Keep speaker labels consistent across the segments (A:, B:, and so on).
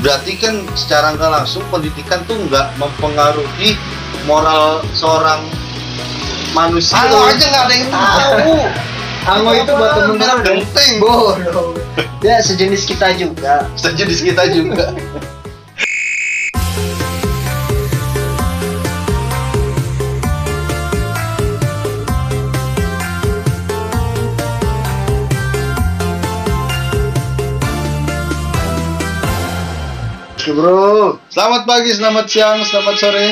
A: berarti kan secara nggak langsung pendidikan tuh nggak mempengaruhi moral seorang manusia.
B: Halo aja nggak ada yang tahu.
C: Ango itu buat temen temen
B: genteng.
C: bodoh. Dia sejenis kita juga.
A: Sejenis kita juga
C: bro.
A: Selamat pagi selamat siang selamat sore.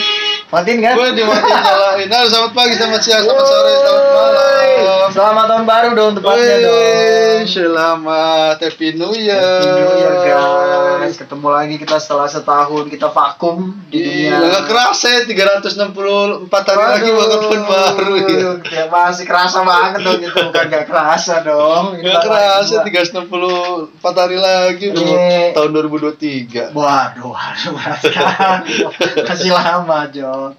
C: Matiin kan?
A: Gue dimatiin nyalain. Halo, selamat pagi selamat siang selamat sore selamat malam
C: selamat tahun baru dong tepatnya
A: Wih,
C: dong
A: selamat Happy New Year
C: Happy New Year guys Ketemu lagi kita setelah setahun Kita vakum di dunia
A: Gila, nggak kerasa ya 364 hari lagi bakal tahun baru ya
C: ya Masih kerasa banget dong itu Bukan gak kerasa dong
A: Gak kerasa
C: gua.
A: 364 hari lagi udah
C: Iya.
A: tahun 2023
C: Waduh, waduh, berat sekali. Masih lama, Jok.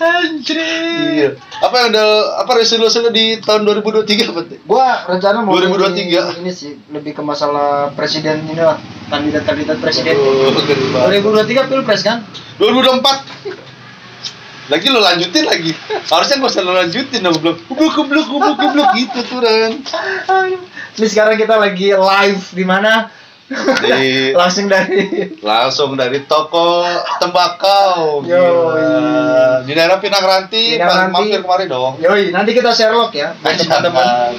C: Anjir.
A: Iya. Apa yang udah apa resolusi lu di tahun 2023 apa? Teh?
C: Gua rencana mau
A: 2023.
C: ini, ini sih lebih ke masalah presiden ini lah, kandidat-kandidat presiden.
A: Banget.
C: 2023 pilpres kan?
A: 2024 lagi lo lanjutin lagi harusnya usah lo lanjutin dong belum kubluk kubluk kubluk kubluk gitu tuh Ran
C: Ini sekarang kita lagi live di mana?
A: Di-
C: Langsung dari
A: langsung dari toko tembakau
C: Yo,
A: di daerah Pinang Ranti
C: Pinang Ranti.
A: mampir kemari dong
C: Yoi, nanti kita Sherlock ya teman-teman.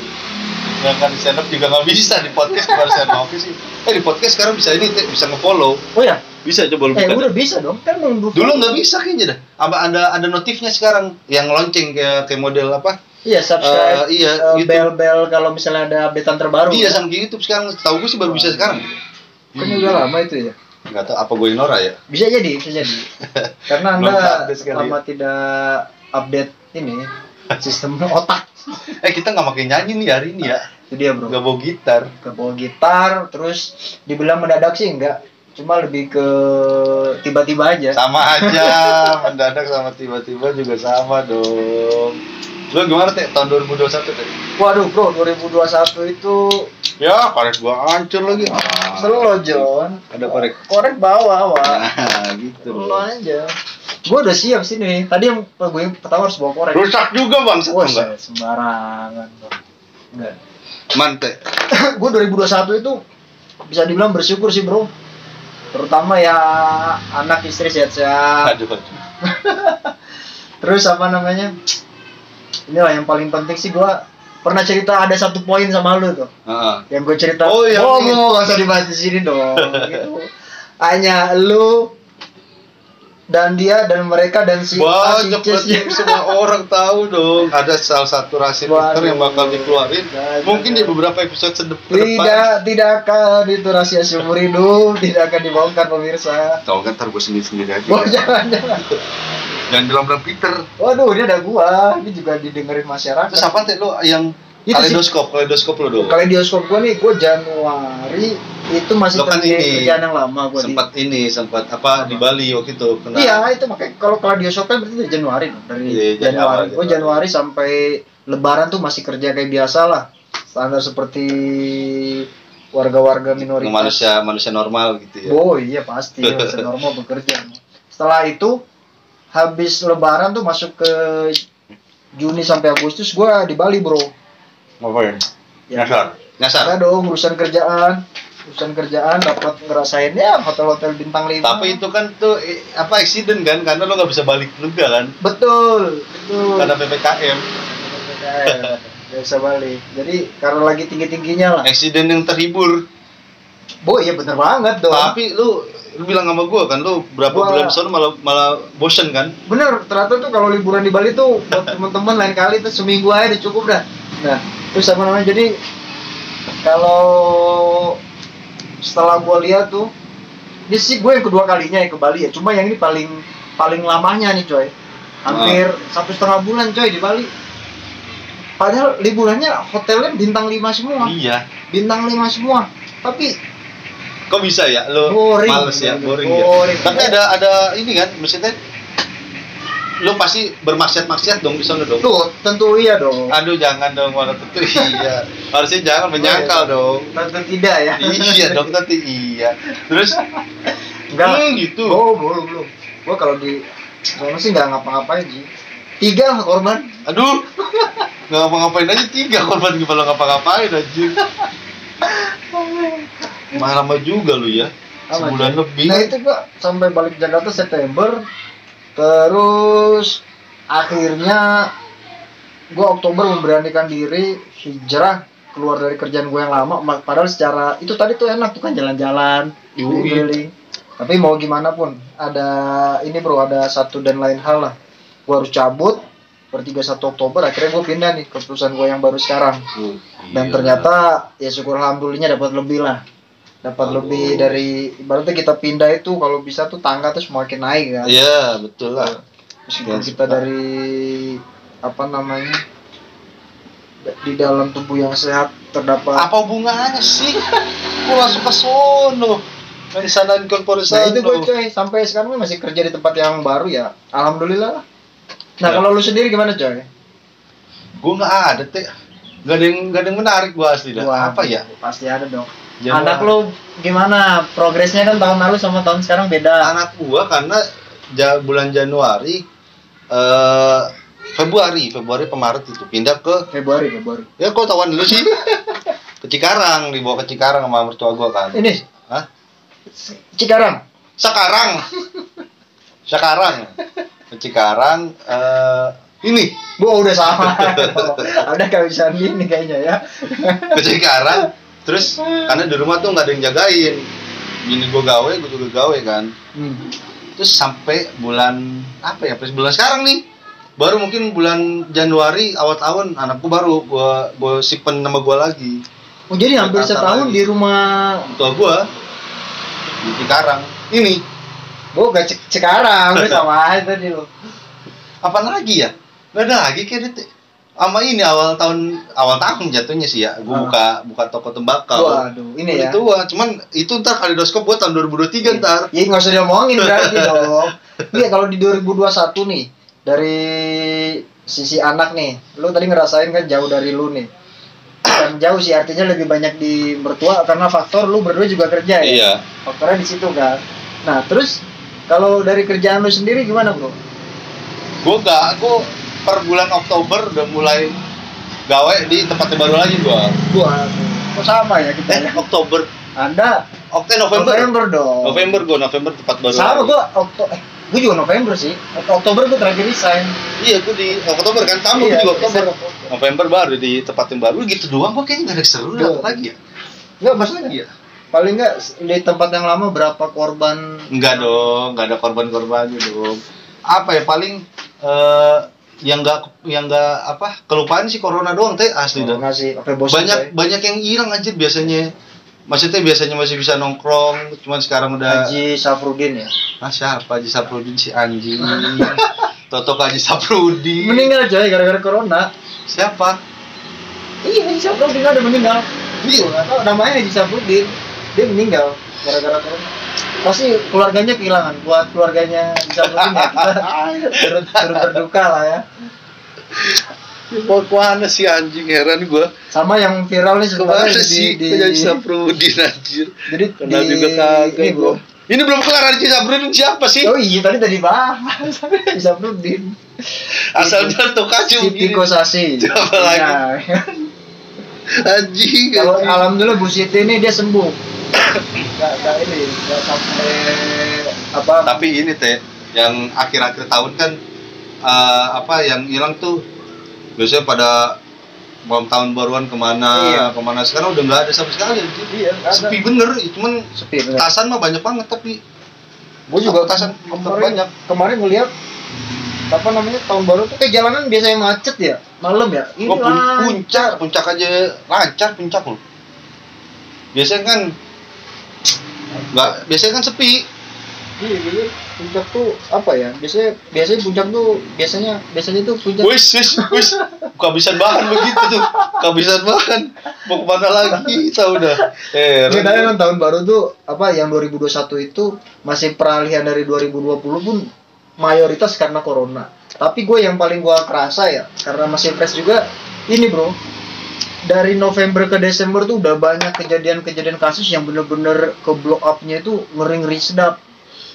A: Ya kan di stand up juga nggak bisa di podcast cuma stand up sih. Eh di podcast sekarang bisa ini bisa nge-follow.
C: Oh ya,
A: Bisa coba lu
C: eh udah bisa dong. Kan belum.
A: Dulu nggak bisa kayaknya dah. Apa ada ada notifnya sekarang yang lonceng kayak kayak model apa?
C: Iya, subscribe.
A: Eh, iya,
C: eh,
A: gitu.
C: bel-bel kalau misalnya ada updatean terbaru.
A: Iya
C: kan?
A: sama YouTube sekarang. Tahu gue sih baru bisa sekarang.
C: Kan udah lama itu ya.
A: Nggak tahu apa gue norak ya.
C: Bisa jadi, bisa jadi. Karena Anda lama tidak update ini sistem otak.
A: Eh kita nggak pakai nyanyi nih hari ini ya.
C: Itu dia, Bro.
A: Nggak bawa gitar.
C: Ke bawa gitar, terus dibilang mendadak sih enggak. Cuma lebih ke tiba-tiba aja.
A: Sama aja. Mendadak sama tiba-tiba juga sama dong. Lu gimana teh tahun 2021 teh?
C: Waduh, Bro, 2021 itu
A: Ya, korek gua hancur lagi.
C: selo, John.
A: Ada korek.
C: Korek bawa, Wak.
A: Nah, gitu.
C: Selo aja. Gue udah siap sih nih. Tadi yang gue pertama harus bawa korek.
A: Rusak juga bang,
C: Wah,
A: enggak?
C: sembarangan, Bang. Enggak.
A: Mante.
C: gue 2021 itu bisa dibilang bersyukur sih bro terutama ya anak istri sehat-sehat
A: Aduh.
C: terus apa namanya inilah yang paling penting sih gue pernah cerita ada satu poin sama lu tuh
A: Heeh.
C: yang gue cerita
A: Oh, yang
C: oh mau gak usah dibahas di sini dong gitu. hanya lu dan dia dan mereka dan si
A: berarti semua orang tahu dong. Ada salah satu rahasia
C: Waduh.
A: dokter yang bakal dikeluarin.
C: Jangan.
A: Mungkin di beberapa episode sedep
C: tidak tidak akan itu rahasia seumur hidup tidak akan dibongkar pemirsa
A: Tahu kan ntar gue sendiri-sendiri aja.
C: oh jangan jangan
A: Jangan bilang bilang Peter.
C: Waduh, ini ada gua. Ini juga didengerin masyarakat.
A: Terus apa teh lo yang
C: Itu sih.
A: kaleidoskop, kaleidoskop lo dong.
C: Kaleidoskop gua nih, gua Januari itu masih
A: Lo kan
C: kerja-
A: ini,
C: kerjaan yang lama gua
A: sempat ini sempat apa di Bali waktu itu kena
C: di. Iya, itu makanya kalau kaleidoskop kan berarti dari Januari dong. Dari
A: Iya, Januari,
C: Januari. Gua
A: Januari.
C: Januari sampai lebaran tuh masih kerja kayak biasa lah. Standar seperti warga-warga minoritas.
A: manusia manusia normal gitu ya.
C: Oh iya pasti, manusia normal bekerja. Setelah itu habis lebaran tuh masuk ke Juni sampai Agustus gua di Bali, Bro.
A: Ngapain?
C: Ya,
A: Nyasar. Nyasar.
C: Ada dong urusan kerjaan, urusan kerjaan dapat ngerasain ya hotel-hotel bintang lima.
A: Tapi itu kan tuh apa accident kan karena lo nggak bisa balik juga kan
C: betul, betul.
A: karena ppkm.
C: Gak bisa balik. Jadi karena lagi tinggi tingginya lah.
A: Accident yang terhibur.
C: Bo, iya bener banget dong.
A: Tapi lu lu bilang sama gua kan lu berapa
C: Gua-
A: bulan sana malah malah bosen kan?
C: Bener, ternyata tuh kalau liburan di Bali tuh buat temen-temen lain kali tuh seminggu aja udah cukup dah. Nah, terus apa namanya? Jadi kalau setelah gua lihat tuh, ini sih gue yang kedua kalinya ya ke Bali ya. Cuma yang ini paling paling lamanya nih coy. Hampir satu setengah bulan coy di Bali. Padahal liburannya hotelnya bintang 5 semua,
A: Iya.
C: bintang 5 semua. Tapi
A: Kok bisa ya lu
C: Boring.
A: males ya, boring, ya.
C: Boring.
A: Tapi ada ada ini kan maksudnya lu pasti bermaksiat-maksiat dong di sana dong.
C: tuh tentu iya dong.
A: Aduh jangan dong malah tentu iya. Harusnya jangan menyangkal dong.
C: Tentu tidak ya.
A: iya dong nanti iya. Terus
C: Enggak.
A: Hmm, gitu.
C: Oh, belum, belum. Gua kalau di sana sih nggak ngapa-ngapain sih. Tiga lah korban.
A: Aduh. Nggak ngapa-ngapain aja tiga korban kepala ngapa-ngapain anjir. Lama juga lu ya.
C: Lama,
A: Sebulan
C: Coy.
A: lebih.
C: Nah itu gua sampai balik Jakarta September, terus akhirnya gua Oktober memberanikan diri hijrah keluar dari kerjaan gue yang lama. Ma- Padahal secara itu tadi tuh enak tuh kan jalan-jalan, keliling. Tapi mau gimana pun ada ini bro ada satu dan lain hal lah. Gua harus cabut per 31 Oktober akhirnya gue pindah nih ke perusahaan gue yang baru sekarang
A: Oh,
C: dan
A: iya.
C: ternyata ya syukur alhamdulillahnya dapat lebih lah dapat
A: Aduh.
C: lebih dari ibaratnya kita pindah itu kalau bisa tuh tangga tuh semakin naik kan
A: Iya, betul lah.
C: meskipun
A: Ya,
C: kita dari apa namanya di dalam tubuh yang sehat terdapat
A: Apa hubungannya sih? Kok langsung ke sono? Main sana di korporat
C: nah itu gue coy sampai sekarang masih kerja di tempat yang baru ya alhamdulillah lah. nah
A: Ya.
C: kalau lu sendiri gimana coy
A: Gue nggak ada teh. Gak ada yang gak ada yang menarik gua asli dah. Apa ya?
C: pasti ada dong
A: Januari.
C: anak lu gimana? Progresnya kan tahun lalu sama tahun sekarang beda.
A: Anak gua karena ja- bulan Januari eh Februari, Februari ke Maret itu pindah ke
C: Februari Februari.
A: Ya kok tawan dulu sih. Ke Cikarang dibawa ke Cikarang sama mertua gua kan.
C: Ini?
A: Hah?
C: Cikarang?
A: Sekarang. Sekarang. Ke Cikarang eh ini.
C: Gua udah sama. Ada kehabisan gini kayaknya ya.
A: Ke Cikarang terus karena di rumah tuh nggak ada yang jagain. Bini gua gawe gua juga gawe kan.
C: Hmm.
A: terus sampai bulan apa ya bulan sekarang nih. Baru mungkin bulan Januari awal tahun anakku baru gua gua simpen nama gua lagi.
C: Oh jadi hampir setahun
A: lagi.
C: di rumah
A: tua gua di Cikarang. Ini.
C: Gua gak cek Cikarang udah sama aja tadi lo
A: apa lagi ya? Nggak ada lagi kayak itu sama ini awal tahun awal tahun jatuhnya sih ya. Gua
C: Ah.
A: buka buka toko tembakau.
C: Waduh ini ya.
A: itu cuman itu ntar kalidoskop buat tahun 2023 ntar.
C: Ya nggak usah diomongin berarti dong. Iya kalau di 2021 nih dari sisi anak nih lu tadi ngerasain kan jauh dari lu nih. Kan jauh sih artinya lebih banyak di mertua karena faktor lu berdua juga kerja ya.
A: Iya.
C: Faktornya di situ kan. Nah terus kalau dari kerjaan lu sendiri gimana bro?
A: Gua gak gua per bulan Oktober udah mulai gawe di tempat yang baru lagi gua.
C: Gua kok sama ya kita
A: eh
C: ya?
A: Oktober.
C: Anda
A: Oktober November.
C: November dong.
A: November gua November tempat baru
C: sama
A: lagi.
C: gua Okto eh gua juga November sih. Ok- Oktober gua terakhir resign.
A: Iya gua di Oktober kan tamu
C: Iya,
A: juga Oktober.
C: Oktober.
A: November baru di tempat yang baru gitu doang gua kayaknya gak ada seru
C: Iya.
A: lagi ya?
C: Enggak maksudnya
A: Iya.
C: paling enggak di tempat yang lama berapa korban?
A: Enggak dong enggak ada korban-korbannya dong apa ya paling eh yang enggak yang enggak apa kelupaan sih corona doang teh asli dah.
C: ngasih apa bosan
A: banyak banyak yang hilang aja biasanya. Maksudnya biasanya masih bisa nongkrong cuman sekarang udah
C: Haji Safrudin ya?
A: Ah siapa Haji Saprudin si anjing? Toto Haji Saprudin
C: meninggal coy gara-gara corona.
A: Siapa?
C: Iya Haji Safrudin ada meninggal.
A: Iya.
C: Nggak tahu namanya Haji Safrudin dia meninggal gara-gara corona pasti keluarganya kehilangan. Buat keluarganya Haji Safrudin ya. Kita turut, turut berduka lah ya.
A: Pokoknya si anjing heran gua.
C: Sama yang viral nih
A: Ke mana
C: sebenarnya
A: sih
C: di, di,
A: Haji Saprudin anjir?
C: Jadi
A: Kenal
C: di,
A: juga kagak
C: ini
A: gua. Ini belum kelar Haji Saprudin siapa sih?
C: oh iya tadi tadi bahas. Haji Safrudin
A: Asalnya tuh kacau gini
C: Kosasi.
A: Siapa lagi?
C: Iya.
A: Anjing
C: Kalau
A: anjing.
C: alhamdulillah Bu Siti ini dia sembuh. Gak, gak ini, gak sampai apa?
A: Tapi ini teh yang akhir-akhir tahun kan eh, apa yang hilang tuh biasanya pada bom tahun baruan ke mana
C: Iya.
A: ke mana sekarang udah nggak ada sama sekali.
C: Iya, nggak ada.
A: sepi bener cuman
C: sepi. bener.
A: tasan mah banyak banget tapi
C: Gue juga
A: tasan
C: kemarin
A: banyak
C: kemarin ngeliat apa namanya tahun baru tuh kayak jalanan biasanya macet ya malam ya ini
A: puncak puncak aja lancar puncak loh biasanya kan nggak biasanya kan sepi.
C: Iya puncak tuh apa ya? Biasanya biasanya puncak tuh biasanya biasanya tuh puncak.
A: Wis wis wis. Kehabisan bahan begitu tuh. Kehabisan bahan. Mau ke mana lagi? Tahu dah. Eh
C: Kita kan tahun baru tuh apa yang 2021 itu masih peralihan dari 2020 pun mayoritas karena corona. Tapi gue yang paling gue kerasa ya karena masih fresh juga ini bro. Dari November ke Desember tuh udah banyak kejadian-kejadian kasus yang bener-bener ke blow up-nya itu ngeri-ngeri sedap.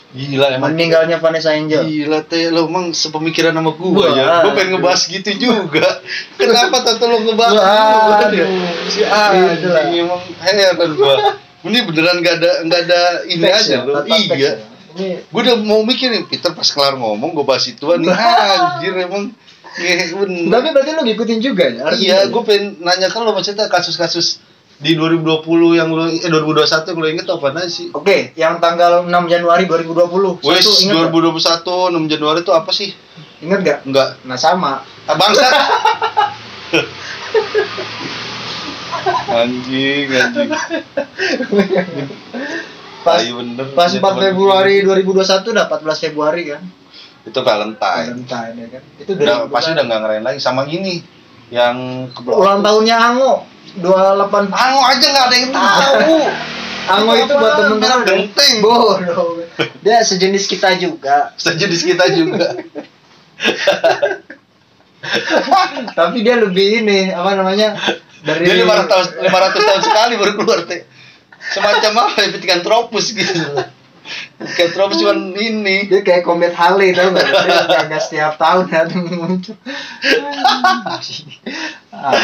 A: Gila emang.
C: meninggalnya Vanessa Angel
A: Gila teh lo emang sepemikiran sama gua
C: Wah,
A: ya. Gua pengen ngebahas gitu juga. Kenapa tante lo ngebahas
C: Wah,
A: gitu ya?
C: aduh.
A: Si
C: Itulah.
A: anjing emang heran gua. Ini beneran gak ada nggak ada ini aja
C: ya,
A: lo. Iya.
C: ya.
A: Gue udah mau mikir nih Peter pas kelar ngomong gue bahas ituan nih anjir emang Iya, bener.
C: tapi berarti lu ngikutin juga ya
A: Iya,
C: ya?
A: gue pengen nanya kan lo maksudnya kasus-kasus di 2020 yang lo eh 2021 yang lo inget apa aja sih?
C: Oke, yang tanggal 6 Januari 2020.
A: Wes
C: Satu ingat
A: 2021 6 Januari itu apa sih?
C: gak? Ingat gak?
A: Enggak.
C: Nah sama.
A: Ah, bangsat. anjing, anjing.
C: Pas
A: Ayo bener.
C: pas
A: Punya
C: 4
A: teman
C: Februari 2021 udah 14 Februari kan.
A: Itu Valentine.
C: Valentine ya kan. Itu
A: Udah
C: 2021.
A: pasti udah nggak ngerayain lagi sama ini yang
C: ulang tahunnya Ango 28
A: Ango aja nggak ada yang tahu.
C: Ango itu buat temen-temen
A: genteng.
C: Bodoh. Dia sejenis kita juga.
A: Sejenis kita juga.
C: Tapi dia lebih ini apa namanya? Dari
A: Dia 500 tahun 500 tahun sekali baru keluar teh. Semacam apa ya Pithecanthropus gitu. Pithecanthropus cuman ini.
C: dia kayak komet Halley tau gak? Dia kagak setiap tahun datang muncul. Ah,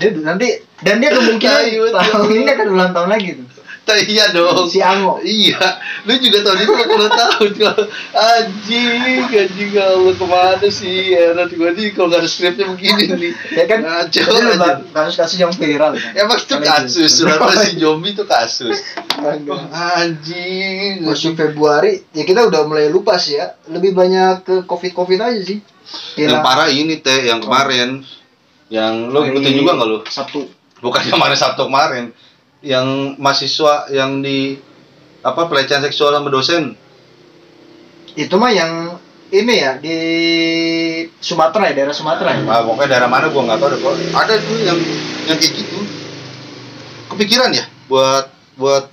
C: dia nanti dan dia kemungkinan
A: Ayo,
C: tahun
A: ayo.
C: ini akan ulang tahun lagi tuh.
A: Tuh, iya dong.
C: Si Ango.
A: Iya. Lu juga tahun itu kalau tahu kalau anjing, anjing kalau ke mana sih? Enak gua nih kalau nggak ada skripnya begini nih.
C: Ya kan?
A: Ngaco
C: kasus-kasus yang viral kan.
A: Emang itu kasus, kenapa si zombie itu kasus?
C: Enggak.
A: Anjing.
C: Masuk Februari, ya kita udah mulai lupa sih ya. Lebih banyak ke covid-covid aja sih.
A: Yang
C: Gila.
A: parah ini teh, yang kemarin, yang lo
C: Hari
A: ikutin juga nggak lo?
C: Sabtu.
A: Bukan yang kemarin Sabtu kemarin, yang mahasiswa yang di apa pelecehan seksual sama dosen.
C: Itu mah yang ini ya di Sumatera ya, daerah Sumatera ya.
A: Ah, pokoknya daerah mana gua nggak tahu deh. Kok Ada tuh yang yang kayak gitu. Kepikiran ya buat buat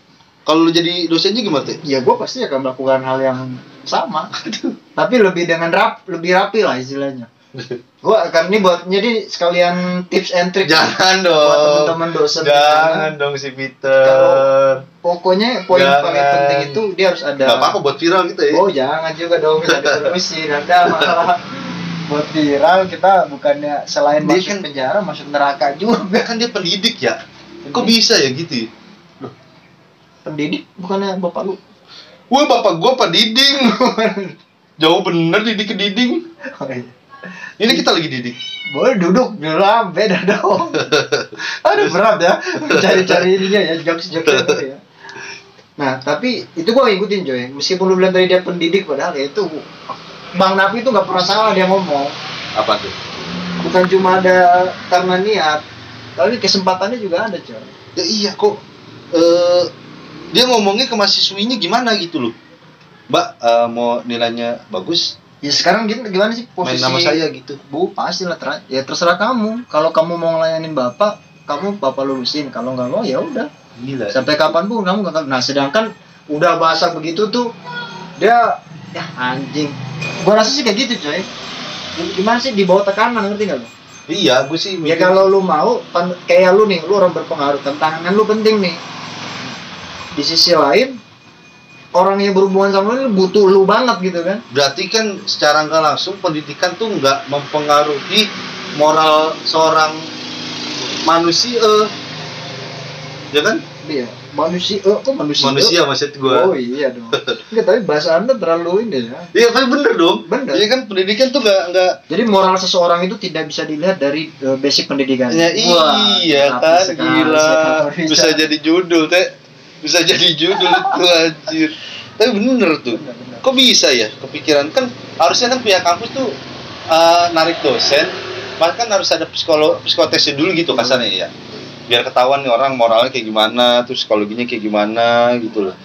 A: kalau lu jadi dosennya gimana teh?
C: Ya gue pasti akan melakukan hal yang sama. Tapi lebih dengan rap, lebih rapi lah istilahnya. Gue akan ini buat jadi sekalian tips and trick
A: Jangan
C: buat
A: dong.
C: teman-teman dosen.
A: Jangan dong si Peter.
C: Kalau- Pokoknya poin
A: Jangan.
C: paling penting itu dia harus ada.
A: Gak apa-apa buat viral gitu ya.
C: Oh jangan juga dong bisa diterusin Anda malah buat viral kita bukannya selain
A: Dia
C: masuk
A: kan-
C: penjara masuk neraka juga
A: kan dia pendidik ya. Kok bisa ya gitu? ya?
C: pendidik bukannya bapak lu
A: Wah bapak gua Pak Diding. Jauh bener didik ke diding.
C: Oh, iya.
A: Ini kita lagi didik.
C: boleh duduk lah beda dong aduh berat ya cari-cari ininya ya jokes jokes ya nah tapi itu gua ngikutin Joy meskipun lu bilang tadi dia pendidik padahal ya itu Bang Nafi itu nggak pernah salah dia ngomong
A: Apa tuh?
C: bukan cuma ada karena niat tapi kesempatannya juga ada coy
A: Ya iya kok. Eh dia ngomongnya ke mahasiswinya gimana gitu loh. Mbak eh, mau nilainya bagus
C: ya sekarang gimana, gimana sih
A: main
C: posisi
A: nama saya? gitu.
C: bu pasti lah ter- ya terserah kamu. Kalau kamu mau ngelayanin bapak kamu bapak lulusin. Kalau nggak mau ya udah.
A: Gila.
C: sampai kapan pun kamu nggak nah sedangkan udah bahasa begitu tuh dia ya anjing. Gua rasa sih kayak gitu coy. Gimana sih di bawah tekanan ngerti nggak lo
A: Iya, gue sih
C: ya kalau lu mau kayak lu nih lu orang berpengaruh. Tantangan lu penting nih. Di sisi lain orang yang berhubungan sama lu butuh lu banget gitu kan?
A: Berarti kan secara nggak langsung pendidikan tuh nggak mempengaruhi moral seorang manusia. Ya kan?
C: Iya manusia oh, kok manusia?
A: Manusia maksud gue
C: oh iya dong. Enggak tapi bahasa anda terlalu ini ya.
A: Iya kan bener dong.
C: Bener.
A: Iya kan pendidikan tuh nggak nggak.
C: Jadi moral seseorang itu tidak bisa dilihat dari uh, basic pendidikan.
A: ya,
C: Wah,
A: iya
C: rapi
A: kan?
C: sekali,
A: gila.
C: Sekali.
A: bisa jadi judul teh bisa jadi judul itu anjir. Tapi bener tuh. Kok bisa ya? Kepikiran. Kan harusnya kan pihak kampus tuh eh, narik dosen. Bahkan harus ada psikolog psikotesnya dulu gitu kasarnya ya. Biar ketahuan nih orang moralnya kayak gimana terus psikologinya kayak gimana gitu loh.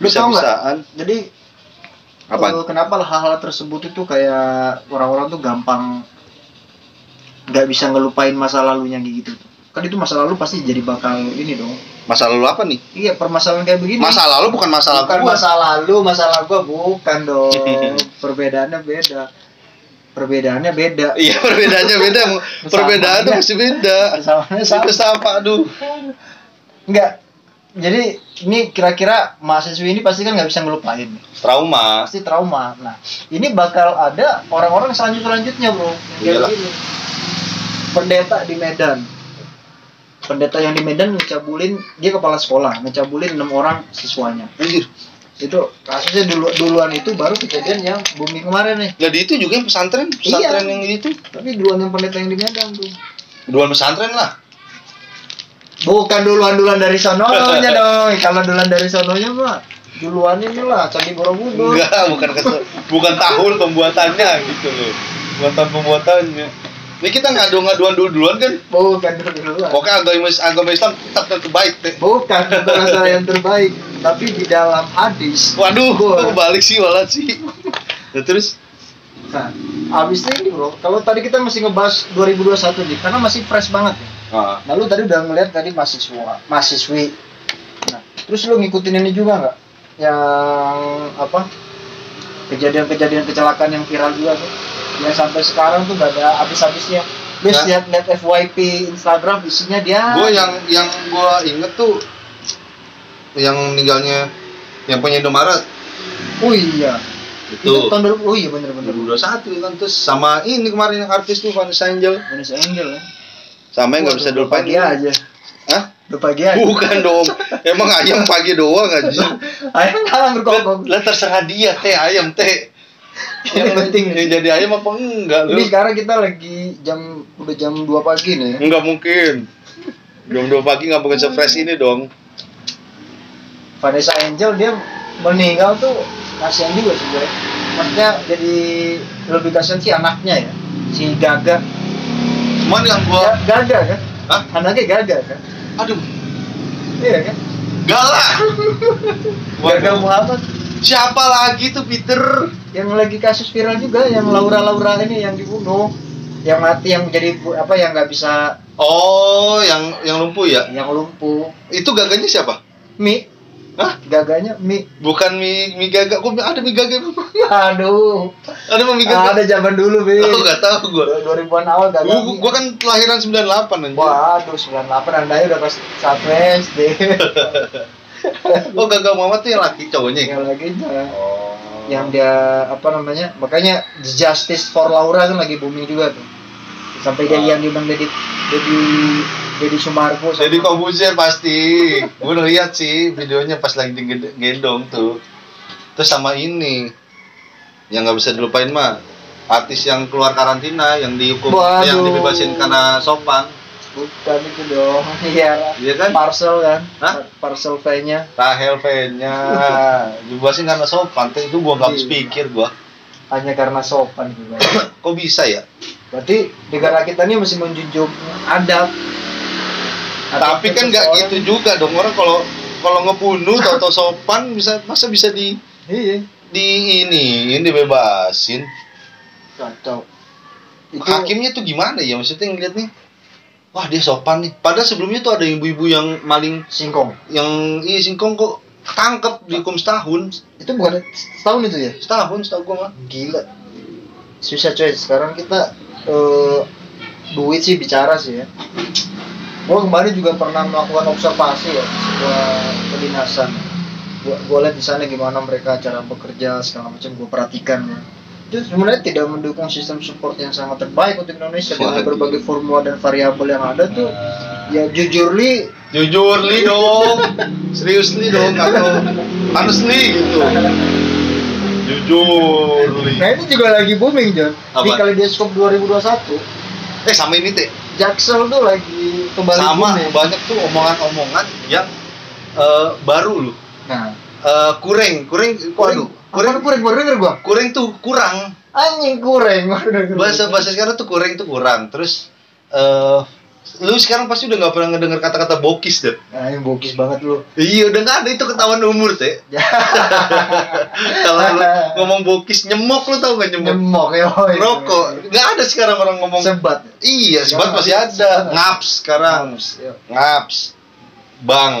C: Lu
A: bisa bisaan
C: Jadi
A: apa?
C: uh, kenapa hal-hal tersebut itu kayak orang-orang tuh gampang nggak bisa ngelupain masa lalunya gitu. Kan itu masa lalu pasti jadi bakal ini dong.
A: masa lalu apa nih
C: Iya, permasalahan kayak begini.
A: masa lalu bukan masalah
C: bukan
A: gua
C: masa lalu, masalah gua bukan dong. Perbedaannya beda. Perbedaannya beda.
A: iya perbedaannya beda perbedaannya masih beda
C: Persamaannya sama.
A: itu sama aduh
C: Enggak. jadi ini kira-kira mahasiswa ini pasti kan nggak bisa ngelupain
A: trauma
C: pasti trauma nah ini bakal ada orang-orang selanjut selanjutnya bro yang
A: Iyalah.
C: pendeta di Medan pendeta yang di Medan ngecabulin dia kepala sekolah ngecabulin enam orang siswanya.
A: Anjir.
C: Itu kasusnya dulu duluan itu baru kejadian yang booming kemarin nih.
A: Jadi itu juga yang pesantren pesantren
C: Iya.
A: yang itu
C: tapi duluan yang pendeta yang di Medan tuh.
A: Duluan pesantren lah.
C: Bukan duluan duluan dari sononya dong kalau duluan dari sononya mah duluan inilah candi borobudur.
A: Enggak bukan bukan tahun pembuatannya gitu loh. Bukan tahun pembuatannya ini kita ngadu-ngaduan dulu-duluan kan
C: bukan duluan
A: Pokoknya agama, agama Islam tetap yang terbaik
C: bukan bukan masalah yang terbaik tapi di dalam hadis
A: Waduh,
C: Gua-
A: balik sih walat sih. Nah, terus
C: Nah, abis ini bro, kalau tadi kita masih ngebahas 2021 nih, karena masih fresh banget ya.
A: ah,
C: Nah, lu tadi udah ngeliat tadi mahasiswa, mahasiswi. Nah, terus lu ngikutin ini juga nggak? Yang apa? Kejadian-kejadian kecelakaan yang viral juga tuh. Yang sampai sekarang tuh gak ada habis-habisnya. Lu
A: Nah.
C: lihat lihat FYP Instagram isinya dia.
A: gue yang yang gue inget tuh yang meninggalnya yang punya Indomaret
C: Oh iya.
A: itu
C: Itu tahun 2000. Oh iya bener-bener.
A: 2021 kan terus sama ini kemarin yang artis tuh Vanessa Angel
C: Vanessa Angel ya.
A: sama yang nggak bisa dilupain
C: Pagi aja. Udah pagi aja.
A: Bukan dong, emang ayam pagi doang aja.
C: Ayam kalah berkokok.
A: Lah terserah dia teh ayam teh.
C: Ini penting.
A: Yang jadi ayam apa enggak lu?
C: Ini sekarang kita lagi jam udah jam 2 pagi nih.
A: Enggak mungkin. Jam 2 pagi nggak mungkin se-fresh ini dong.
C: Vanessa Angel dia meninggal tuh kasihan juga sih gue. Maksudnya jadi lebih kasihan sih anaknya ya. Si Gaga.
A: Cuman yang gua
C: Gaga kan?
A: Hah?
C: Anaknya Gaga kan?
A: Aduh,
C: Iya kan?
A: galak. Waduh.
C: Muhammad
A: Siapa lagi tuh Peter?
C: yang lagi kasus viral juga yang Laura Laura ini yang dibunuh yang mati yang jadi apa yang nggak bisa
A: Oh, yang yang lumpuh ya?
C: yang lumpuh
A: Itu gaganya siapa?
C: Mi
A: Hah?
C: gaganya Mi
A: Bukan mie mie gaga. Kok ada mie gaga?
C: aduh
A: Ada mie gaga?
C: ada zaman dulu Bi
A: Oh, enggak tahu gua.
C: 2000-an awal gaga
A: Gua,
C: Mi.
A: gua kan kelahiran 98 anjir.
C: Waduh, 98 anda udah pas satu SD.
A: Oh, gagal Muhammad tuh yang laki cowoknya. ya?
C: Yang lagi ya.
A: Oh.
C: yang dia apa namanya? Makanya Justice for Laura kan lagi booming juga tuh. Sampai dia
A: Ah.
C: yang diundang jadi jadi jadi Sumargo sama-
A: Jadi Kobuzer pasti. Gue udah lihat sih videonya pas lagi digendong tuh. Terus sama ini yang nggak bisa dilupain mah artis yang keluar karantina yang dihukum
C: Waduh.
A: yang dibebasin karena sopan
C: bukan itu dong. Iya.
A: Iya kan?
C: Parcel kan?
A: Hah?
C: Parcel V-nya
A: Rahel V-nya dibebasin karena sopan tuh itu gua nggak habis
C: Iya.
A: pikir gua
C: hanya karena sopan juga.
A: kok bisa ya
C: Berarti negara kita ini masih menjunjung adab.
A: Tapi kan nggak gitu juga dong orang kalau kalau ngebunuh atau sopan bisa masa bisa di
C: Iya.
A: di ini ini dibebasin
C: Kacau. Itu
A: hakimnya tuh gimana ya maksudnya ngeliat nih wah dia sopan nih padahal sebelumnya tuh ada ibu-ibu yang maling
C: singkong.
A: yang iya singkong kok ketangkep dihukum setahun
C: Itu bukan setahun itu ya?
A: setahun setahu gua mah
C: Gila. Susah coy. Sekarang kita eh, duit sih bicara sih ya. Gua kemarin juga pernah melakukan observasi ya di sebuah kedinasan. Gua, gua lihat di sana gimana mereka cara bekerja segala macam gua perhatikan ya. Itu sebenarnya tidak mendukung sistem support yang sangat terbaik untuk Indonesia dengan berbagai formula dan variabel yang ada tuh. Ya jujur li
A: jujur li dong serius li dong atau honestly gitu jujur li
C: Nah ini juga lagi booming John Di
A: Apa?
C: Kaleidoskop 2021
A: eh sama ini teh
C: Jaksel tuh lagi kembali
A: sama
C: booming
A: banyak tuh omongan-omongan yang eh, baru loh.
C: Nah.
A: Eh, kureng
C: Waduh
A: kureng?
C: Kurang kurang baru denger gua?
A: Kureng tuh kurang.
C: Anjing kurang
A: bahasa bahasa sekarang tuh kureng tuh kurang. Terus eh lu sekarang pasti udah nggak pernah ngedenger kata-kata bokis deh
C: Nah ini bokis banget lu.
A: Iya udah nggak ada itu ketahuan umur teh kalau lu ngomong bokis nyemok lu tau gak nyemok?
C: Nyemok ya
A: rokok. Nggak ada sekarang orang ngomong
C: Sebat.
A: Iya sebat
C: Ya,
A: masih ada.
C: Sebat.
A: ngaps sekarang.
C: Ya.
A: ngaps. Bang.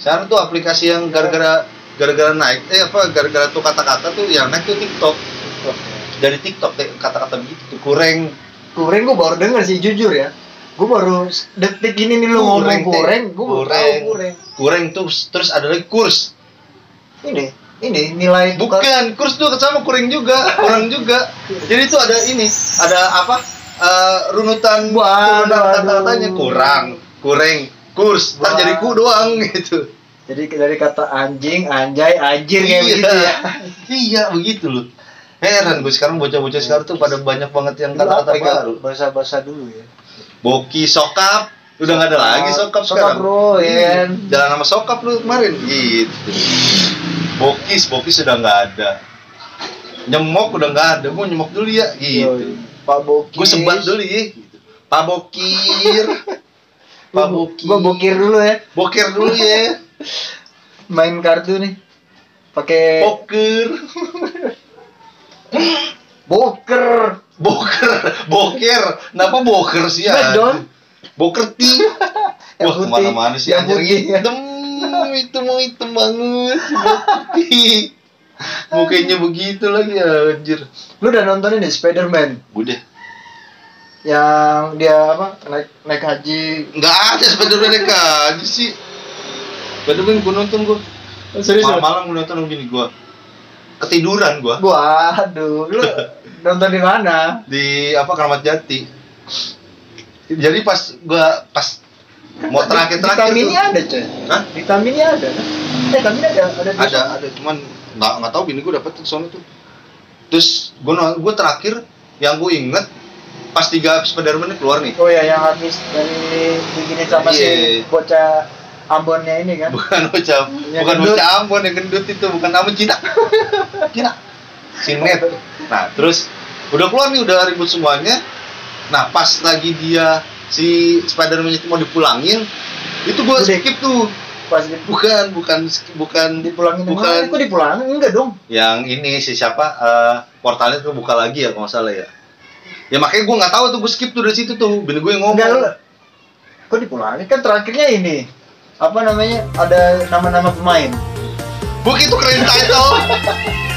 A: Sekarang tuh aplikasi yang gara-gara gara-gara naik eh apa gara-gara tuh kata-kata tuh yang naik tuh TikTok. Dari TikTok kata-kata begitu tuh kureng
C: Kurang gua baru denger sih jujur ya Gue baru detik ini nih lu ngomong
A: Teh.
C: goreng, gue tahu
A: Goreng.
C: goreng.
A: Goreng tuh terus ada lagi kurs.
C: Ini, ini nilai tukar-
A: Bukan, kurs tuh sama kuring juga, kurang juga. Jadi itu ada ini, ada apa? eh, runutan runutan kata-katanya kurang, kurang, kurs, ntar
C: Wah.
A: jadi ku doang gitu.
C: Jadi dari kata anjing, anjay, anjir kayak begitu ya.
A: Iya, begitu loh. Heran gue sekarang bocah-bocah sekarang tuh pada banyak banget yang kata-kata
C: ya?
A: baru.
C: Bahasa-bahasa dulu ya.
A: Boki sokap, udah nggak ada lagi sokap,
C: Sokap,
A: sekarang.
C: bro, ya?
A: Jalan sama sokap lu kemarin gitu. Bokis, bokis sudah nggak ada. Nyemok udah nggak ada, gue nyemok dulu ya gitu.
C: Yoi. Pak Bokis.
A: Gue sebat dulu ya. Gitu. Pak Bokir, Pak Bokir,
C: Gue bokir dulu ya.
A: Bokir dulu ya.
C: Main kartu nih. Pakai
A: Poker,
C: boker.
A: Boker, boker. Kenapa boker sih ya?
C: Smackdown.
A: Boker ti. Wah
C: putih.
A: ke mana-mana
C: sih
A: anjir
C: ya.
A: hitam, itu mau hitam banget, putih. Mukanya begitu lagi anjir.
C: Lu udah nonton ini Spider-Man
A: Udah,
C: yang dia apa naik naik haji
A: nggak ada Spiderman yang kaji sih. Spiderman gue nonton gue.
C: serius lu?
A: Malam-malam gue nonton begini gue. Ketiduran gue
C: waduh lu nonton di mana
A: di apa Keramat Jati. Jadi pas gue pas mau terakhir-terakhir
C: vitaminnya
A: tuh.
C: ada coy
A: Hah?
C: vitaminnya ada kan? eh vitamin ada ada di
A: ada ada cuman nggak nggak tahu bini gue dapet di sono tuh terus gue gue terakhir yang gue inget pas tiga Spiderman ini keluar nih
C: oh ya yang habis dari begini sama si
A: Iya.
C: bocah Ambonnya ini kan?
A: Bukan bocah bukan bocah Ambon yang gendut itu bukan Ambon Cina. Cina. Sinet nah terus udah keluar nih udah ribut semuanya. Nah pas lagi dia si Spiderman itu mau dipulangin itu
C: Udah.
A: skip tuh.
C: Pas di-
A: bukan bukan bukan
C: dipulangin
A: bukan.
C: bukan kok dipulangin? Enggak dong.
A: Yang ini si siapa eh, portalnya tuh buka lagi ya kalau salah ya. Ya makanya gue nggak tahu tuh gue skip tuh dari situ tuh. Bini gue yang ngomong.
C: Enggak lu kok dipulangin? Kan terakhirnya ini apa namanya? Ada nama-nama pemain.
A: Gue itu keren title